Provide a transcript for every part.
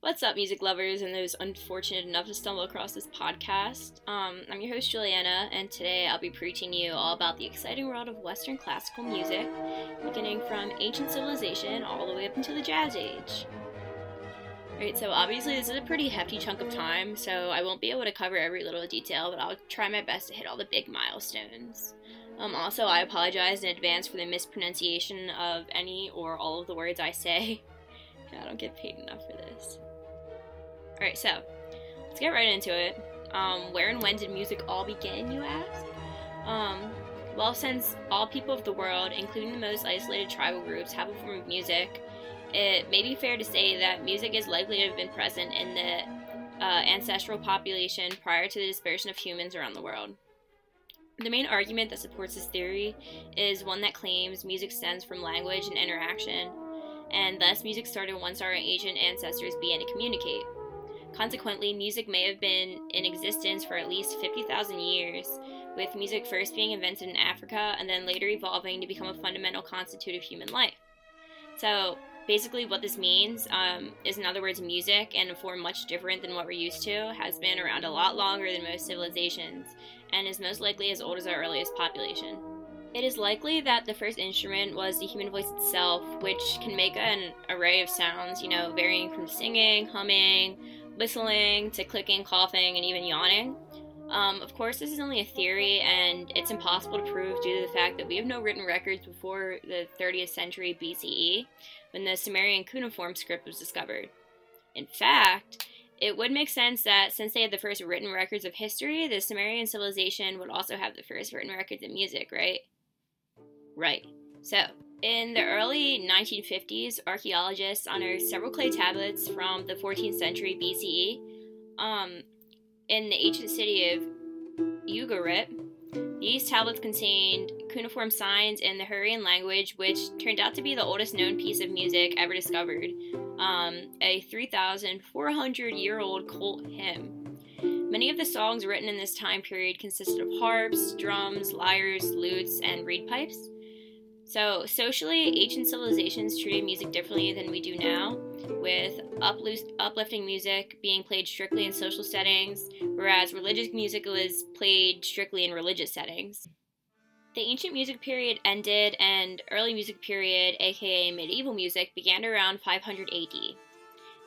What's up, music lovers, and those unfortunate enough to stumble across this podcast? Um, I'm your host, Juliana, and today I'll be preaching you all about the exciting world of Western classical music, beginning from ancient civilization all the way up until the Jazz Age. Alright, so obviously this is a pretty hefty chunk of time, so I won't be able to cover every little detail, but I'll try my best to hit all the big milestones. Um, also, I apologize in advance for the mispronunciation of any or all of the words I say. I don't get paid enough for this. Alright, so let's get right into it. Um, where and when did music all begin, you ask? Um, well, since all people of the world, including the most isolated tribal groups, have a form of music, it may be fair to say that music is likely to have been present in the uh, ancestral population prior to the dispersion of humans around the world. The main argument that supports this theory is one that claims music stems from language and interaction, and thus music started once our ancient ancestors began to communicate. Consequently, music may have been in existence for at least 50,000 years, with music first being invented in Africa and then later evolving to become a fundamental constitute of human life. So, basically, what this means um, is, in other words, music, in a form much different than what we're used to, has been around a lot longer than most civilizations, and is most likely as old as our earliest population. It is likely that the first instrument was the human voice itself, which can make an array of sounds, you know, varying from singing, humming, whistling to clicking, coughing, and even yawning. Um, of course, this is only a theory, and it's impossible to prove due to the fact that we have no written records before the 30th century BCE, when the Sumerian cuneiform script was discovered. In fact, it would make sense that since they had the first written records of history, the Sumerian civilization would also have the first written records of music, right? Right. So, in the early 1950s, archaeologists unearthed several clay tablets from the 14th century BCE um, in the ancient city of Ugarit. These tablets contained cuneiform signs in the Hurrian language, which turned out to be the oldest known piece of music ever discovered um, a 3,400 year old cult hymn. Many of the songs written in this time period consisted of harps, drums, lyres, lutes, and reed pipes. So, socially, ancient civilizations treated music differently than we do now, with uplifting music being played strictly in social settings, whereas religious music was played strictly in religious settings. The ancient music period ended, and early music period, aka medieval music, began around 500 AD.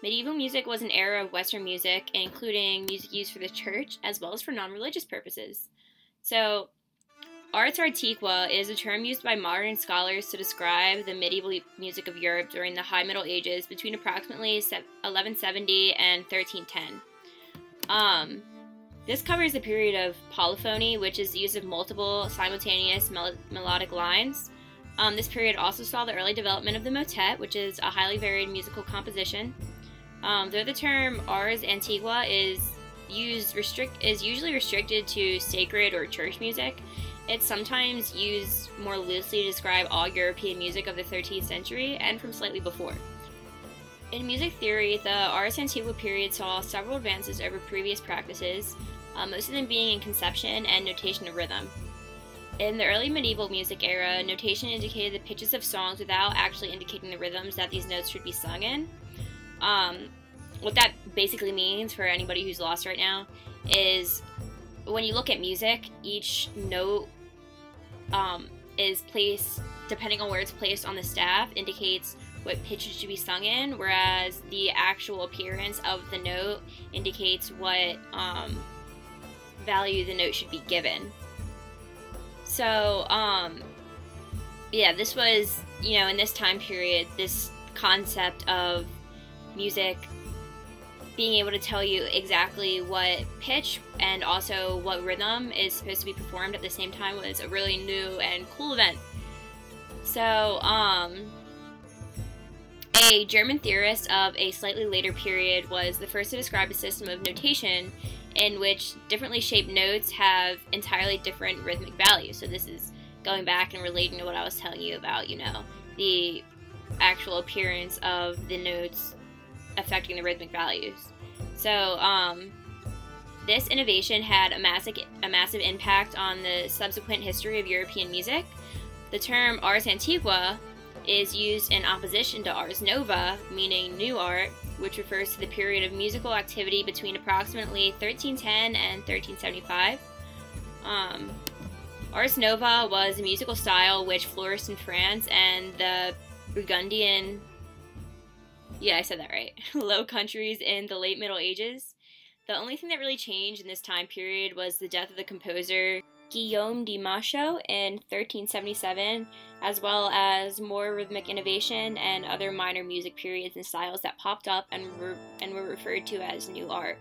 Medieval music was an era of Western music, including music used for the church as well as for non religious purposes. So, Ars Antiqua is a term used by modern scholars to describe the medieval music of Europe during the High Middle Ages between approximately 1170 and 1310. Um, this covers the period of polyphony, which is the use of multiple simultaneous mel- melodic lines. Um, this period also saw the early development of the motet, which is a highly varied musical composition. Um, though the term Ars Antiqua is used restrict is usually restricted to sacred or church music, it's sometimes used more loosely to describe all European music of the 13th century and from slightly before. In music theory, the Ars Antiqua period saw several advances over previous practices, uh, most of them being in conception and notation of rhythm. In the early medieval music era, notation indicated the pitches of songs without actually indicating the rhythms that these notes should be sung in. Um, what that basically means for anybody who's lost right now is when you look at music, each note um, is placed, depending on where it's placed on the staff, indicates what pitch it should be sung in, whereas the actual appearance of the note indicates what um, value the note should be given. So, um, yeah, this was, you know, in this time period, this concept of music being able to tell you exactly what pitch and also what rhythm is supposed to be performed at the same time was a really new and cool event. So, um, a German theorist of a slightly later period was the first to describe a system of notation in which differently shaped notes have entirely different rhythmic values. So, this is going back and relating to what I was telling you about, you know, the actual appearance of the notes affecting the rhythmic values. So, um, this innovation had a massive, a massive impact on the subsequent history of European music. The term Ars Antiqua is used in opposition to Ars Nova, meaning new art, which refers to the period of musical activity between approximately 1310 and 1375. Um, Ars Nova was a musical style which flourished in France and the Burgundian, yeah, I said that right, Low Countries in the late Middle Ages. The only thing that really changed in this time period was the death of the composer Guillaume de Machaut in 1377, as well as more rhythmic innovation and other minor music periods and styles that popped up and were, and were referred to as new art.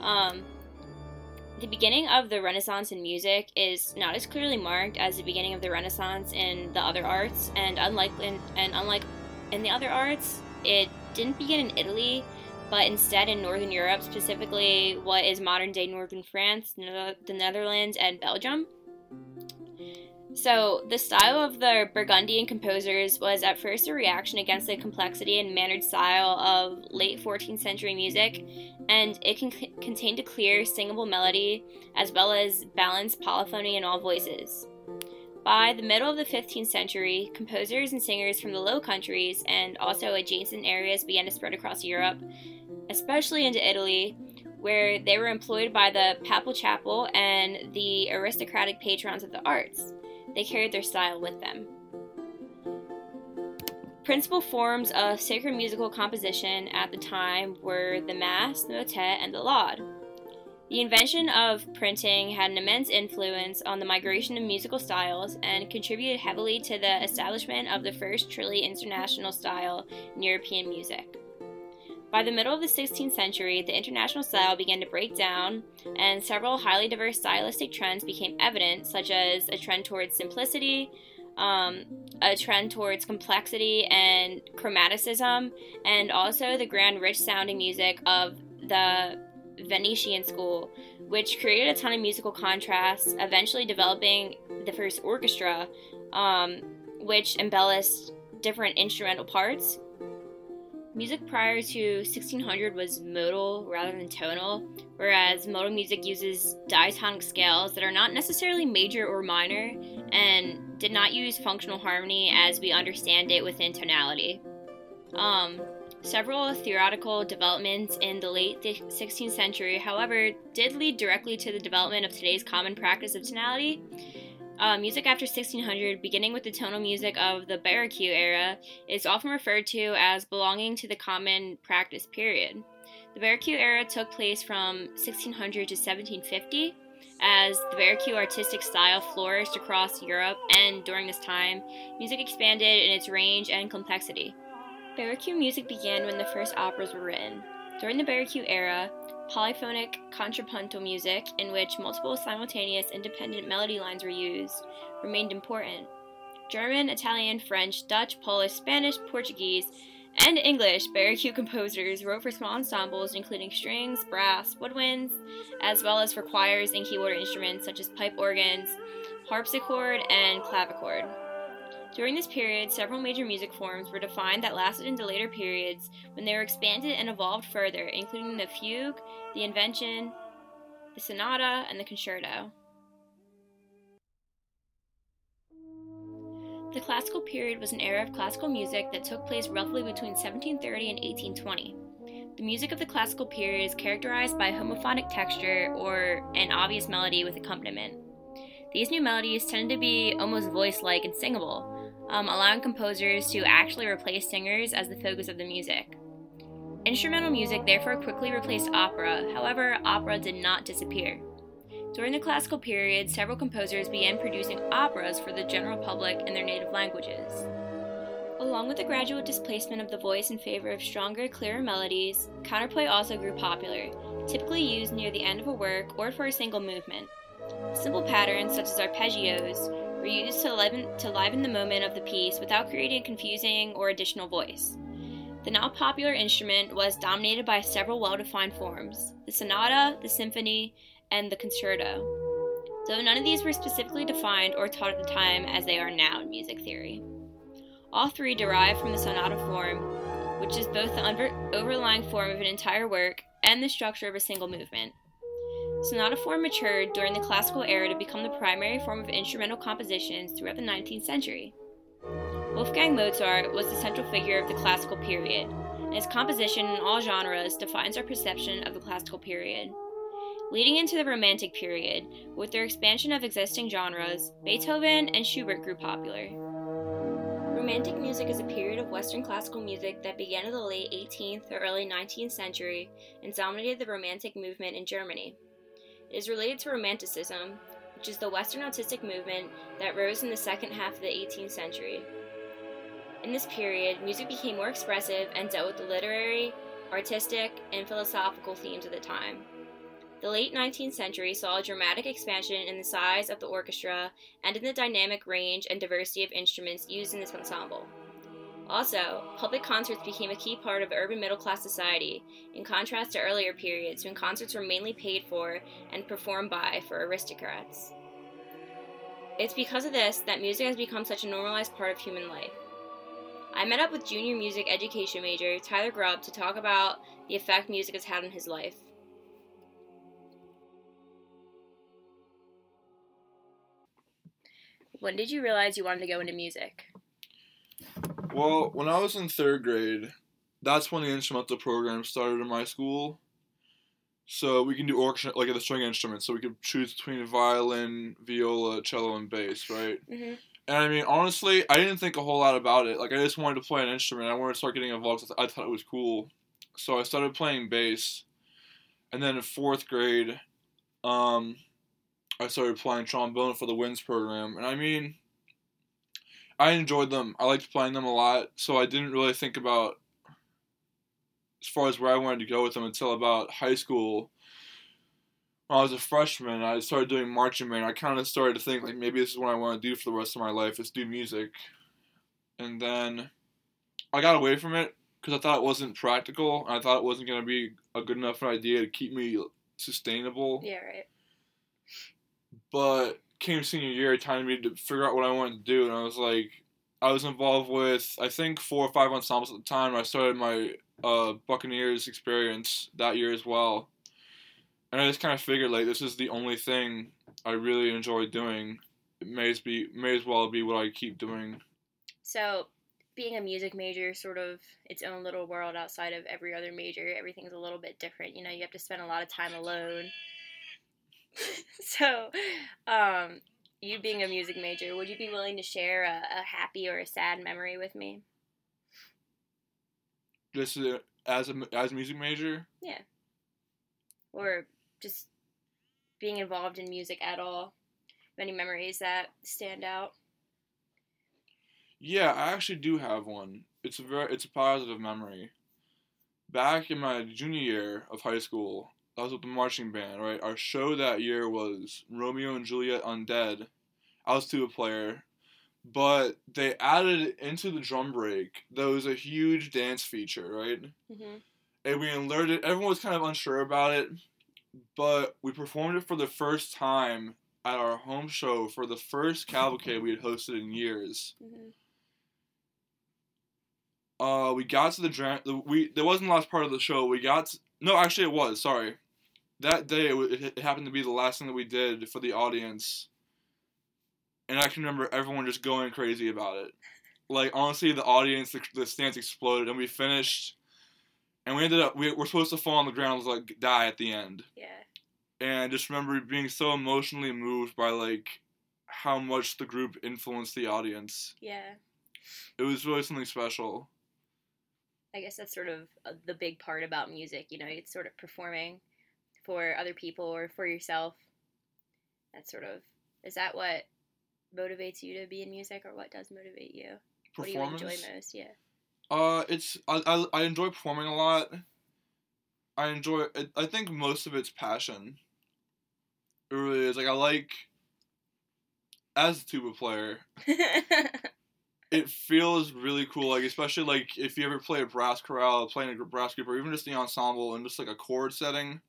Um, the beginning of the Renaissance in music is not as clearly marked as the beginning of the Renaissance in the other arts, and unlike in, and unlike in the other arts, it didn't begin in Italy, but instead in Northern Europe, specifically what is modern day Northern France, the Netherlands, and Belgium. So, the style of the Burgundian composers was at first a reaction against the complexity and mannered style of late 14th century music, and it con- contained a clear, singable melody as well as balanced polyphony in all voices. By the middle of the 15th century, composers and singers from the Low Countries and also adjacent areas began to spread across Europe, especially into Italy, where they were employed by the papal chapel and the aristocratic patrons of the arts. They carried their style with them. Principal forms of sacred musical composition at the time were the Mass, the Motet, and the Laude. The invention of printing had an immense influence on the migration of musical styles and contributed heavily to the establishment of the first truly international style in European music. By the middle of the 16th century, the international style began to break down, and several highly diverse stylistic trends became evident, such as a trend towards simplicity, um, a trend towards complexity and chromaticism, and also the grand, rich sounding music of the Venetian school, which created a ton of musical contrasts, eventually developing the first orchestra, um, which embellished different instrumental parts Music prior to 1600 was modal rather than tonal, whereas modal music uses diatonic scales that are not necessarily major or minor and did not use functional harmony as we understand it within tonality. Um, several theoretical developments in the late 16th century, however, did lead directly to the development of today's common practice of tonality uh, music after 1600, beginning with the tonal music of the Baroque era, is often referred to as belonging to the common practice period. The Baroque era took place from 1600 to 1750, as the Baroque artistic style flourished across Europe, and during this time, music expanded in its range and complexity. Baroque music began when the first operas were written. During the Baroque era, polyphonic contrapuntal music, in which multiple simultaneous independent melody lines were used, remained important. German, Italian, French, Dutch, Polish, Spanish, Portuguese, and English Baroque composers wrote for small ensembles including strings, brass, woodwinds, as well as for choirs and keyboard instruments such as pipe organs, harpsichord, and clavichord. During this period, several major music forms were defined that lasted into later periods when they were expanded and evolved further, including the fugue, the invention, the sonata, and the concerto. The classical period was an era of classical music that took place roughly between 1730 and 1820. The music of the classical period is characterized by homophonic texture or an obvious melody with accompaniment. These new melodies tend to be almost voice like and singable, um, allowing composers to actually replace singers as the focus of the music. Instrumental music therefore quickly replaced opera, however, opera did not disappear. During the classical period, several composers began producing operas for the general public in their native languages. Along with the gradual displacement of the voice in favor of stronger, clearer melodies, counterpoint also grew popular, typically used near the end of a work or for a single movement. Simple patterns, such as arpeggios, were used to liven, to liven the moment of the piece without creating a confusing or additional voice. The now popular instrument was dominated by several well defined forms the sonata, the symphony, and the concerto, though none of these were specifically defined or taught at the time as they are now in music theory. All three derive from the sonata form, which is both the under- overlying form of an entire work and the structure of a single movement. Sonata form matured during the classical era to become the primary form of instrumental compositions throughout the 19th century. Wolfgang Mozart was the central figure of the classical period, and his composition in all genres defines our perception of the classical period. Leading into the Romantic period, with their expansion of existing genres, Beethoven and Schubert grew popular. Romantic music is a period of Western classical music that began in the late 18th or early 19th century and dominated the Romantic movement in Germany. Is related to Romanticism, which is the Western artistic movement that rose in the second half of the 18th century. In this period, music became more expressive and dealt with the literary, artistic, and philosophical themes of the time. The late 19th century saw a dramatic expansion in the size of the orchestra and in the dynamic range and diversity of instruments used in this ensemble. Also, public concerts became a key part of urban middle class society, in contrast to earlier periods when concerts were mainly paid for and performed by for aristocrats. It's because of this that music has become such a normalized part of human life. I met up with junior music education major Tyler Grubb to talk about the effect music has had on his life. When did you realize you wanted to go into music? Well, when I was in third grade, that's when the instrumental program started in my school. So we can do orchestra, like the string instruments. So we could choose between violin, viola, cello, and bass, right? Mm-hmm. And I mean, honestly, I didn't think a whole lot about it. Like, I just wanted to play an instrument. I wanted to start getting involved. I thought it was cool. So I started playing bass. And then in fourth grade, um, I started playing trombone for the Winds program, and I mean, I enjoyed them. I liked playing them a lot, so I didn't really think about as far as where I wanted to go with them until about high school. When I was a freshman, I started doing marching band. I kind of started to think like maybe this is what I want to do for the rest of my life is do music, and then I got away from it because I thought it wasn't practical. I thought it wasn't going to be a good enough idea to keep me sustainable. Yeah, right. But came senior year, time me to figure out what I wanted to do, and I was like, I was involved with I think four or five ensembles at the time. I started my uh, Buccaneers experience that year as well, and I just kind of figured like this is the only thing I really enjoy doing. It may as be may as well be what I keep doing. So, being a music major, sort of its own little world outside of every other major. Everything's a little bit different. You know, you have to spend a lot of time alone so, um, you being a music major, would you be willing to share a, a happy or a sad memory with me? Just uh, as a as a music major. Yeah. Or just being involved in music at all. Any memories that stand out? Yeah, I actually do have one. It's a very it's a positive memory. Back in my junior year of high school, I was with the marching band, right? Our show that year was Romeo and Juliet Undead. I was tuba player, but they added into the drum break. There was a huge dance feature, right? Mm-hmm. And we learned it. Everyone was kind of unsure about it, but we performed it for the first time at our home show for the first cavalcade we had hosted in years. Mm-hmm. Uh, we got to the dram. We there wasn't the last part of the show. We got to, no, actually it was. Sorry, that day it, it, happened to be the last thing that we did for the audience, and I can remember everyone just going crazy about it. Like honestly, the audience, the, the stands exploded, and we finished, and we ended up we were supposed to fall on the ground, like die at the end. Yeah. And I just remember being so emotionally moved by like how much the group influenced the audience. Yeah. It was really something special. I guess that's sort of uh, the big part about music. You know, it's sort of performing for other people or for yourself. That's sort of is that what motivates you to be in music, or what does motivate you? What do you enjoy most? Yeah. Uh, it's I, I, I enjoy performing a lot. I enjoy. I think most of it's passion. It really is. Like I like. As a tuba player, it feels really cool. Like especially like if you ever play a brass chorale, playing a brass group, or even just the ensemble and just like a chord setting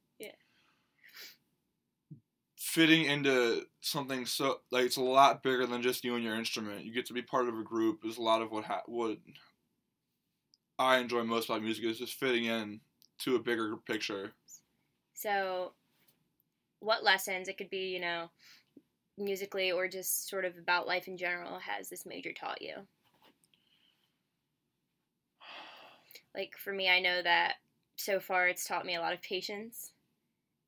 fitting into something so like it's a lot bigger than just you and your instrument. You get to be part of a group. Is a lot of what ha- what I enjoy most about music is just fitting in to a bigger picture. So, what lessons it could be, you know, musically or just sort of about life in general has this major taught you? Like for me, I know that so far it's taught me a lot of patience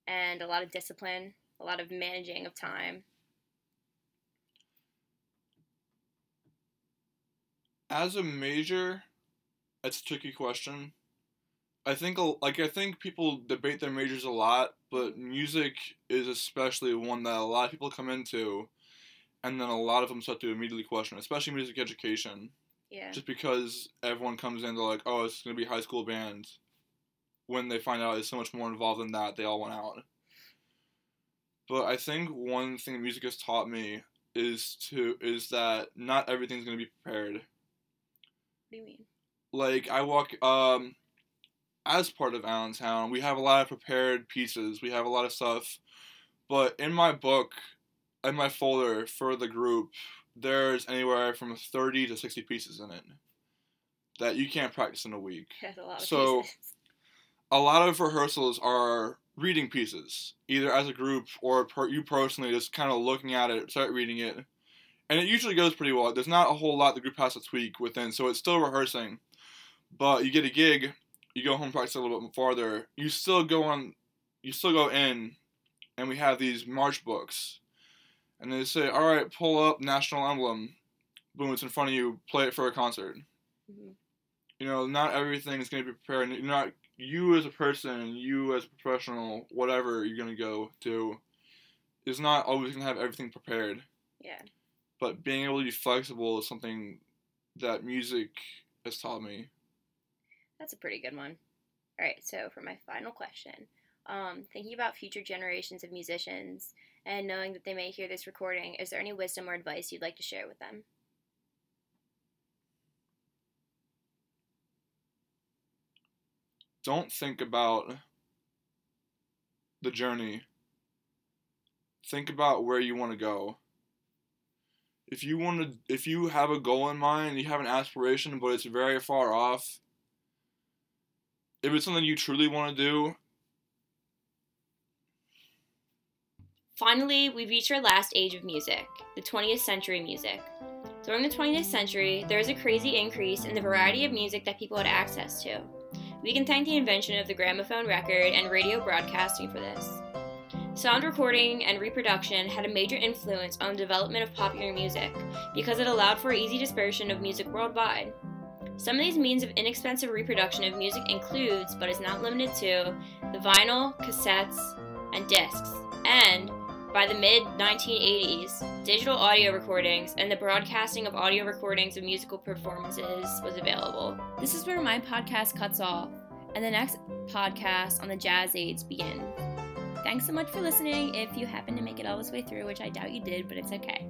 and a lot of discipline, a lot of managing of time. As a major, it's a tricky question. I think like I think people debate their majors a lot, but music is especially one that a lot of people come into, and then a lot of them start to immediately question, especially music education, Yeah. just because everyone comes in, they're like, oh, it's gonna be high school band. When they find out it's so much more involved than that, they all went out. But I think one thing music has taught me is to is that not everything's gonna be prepared What do you mean? like I walk um as part of Allentown, we have a lot of prepared pieces. We have a lot of stuff. But in my book, in my folder for the group, there's anywhere from 30 to 60 pieces in it that you can't practice in a week. That's a lot of So- pieces. A lot of rehearsals are reading pieces, either as a group or per, you personally just kind of looking at it, start reading it. And it usually goes pretty well. There's not a whole lot the group has to tweak within, so it's still rehearsing. But you get a gig, you go home practice a little bit farther. You still go on, you still go in, and we have these march books, and they say, "All right, pull up national emblem." Boom, it's in front of you. Play it for a concert. Mhm. You know, not everything is going to be prepared. You're not you as a person, you as a professional, whatever you're going to go do, is not always going to have everything prepared Yeah. but being able to be flexible is something that music has taught me. That's a pretty good one. All right, so for my final question, um, thinking about future generations of musicians and knowing that they may hear this recording, is there any wisdom or advice you'd like to share with them? Don't think about the journey. Think about where you want to go. If you want to if you have a goal in mind, you have an aspiration but it's very far off, if it's something you truly want to do, Finally, we reach our last age of music, the 20th century music. During the 20th century, there was a crazy increase in the variety of music that people had access to. We can thank the invention of the gramophone record and radio broadcasting for this. Sound recording and reproduction had a major influence on the development of popular music because it allowed for easy dispersion of music worldwide. Some of these means of inexpensive reproduction of music includes, but is not limited to, the vinyl, cassettes, and discs, and by the mid 1980s, digital audio recordings and the broadcasting of audio recordings of musical performances was available. This is where my podcast cuts off, and the next podcast on the Jazz Age begins. Thanks so much for listening if you happen to make it all this way through, which I doubt you did, but it's okay.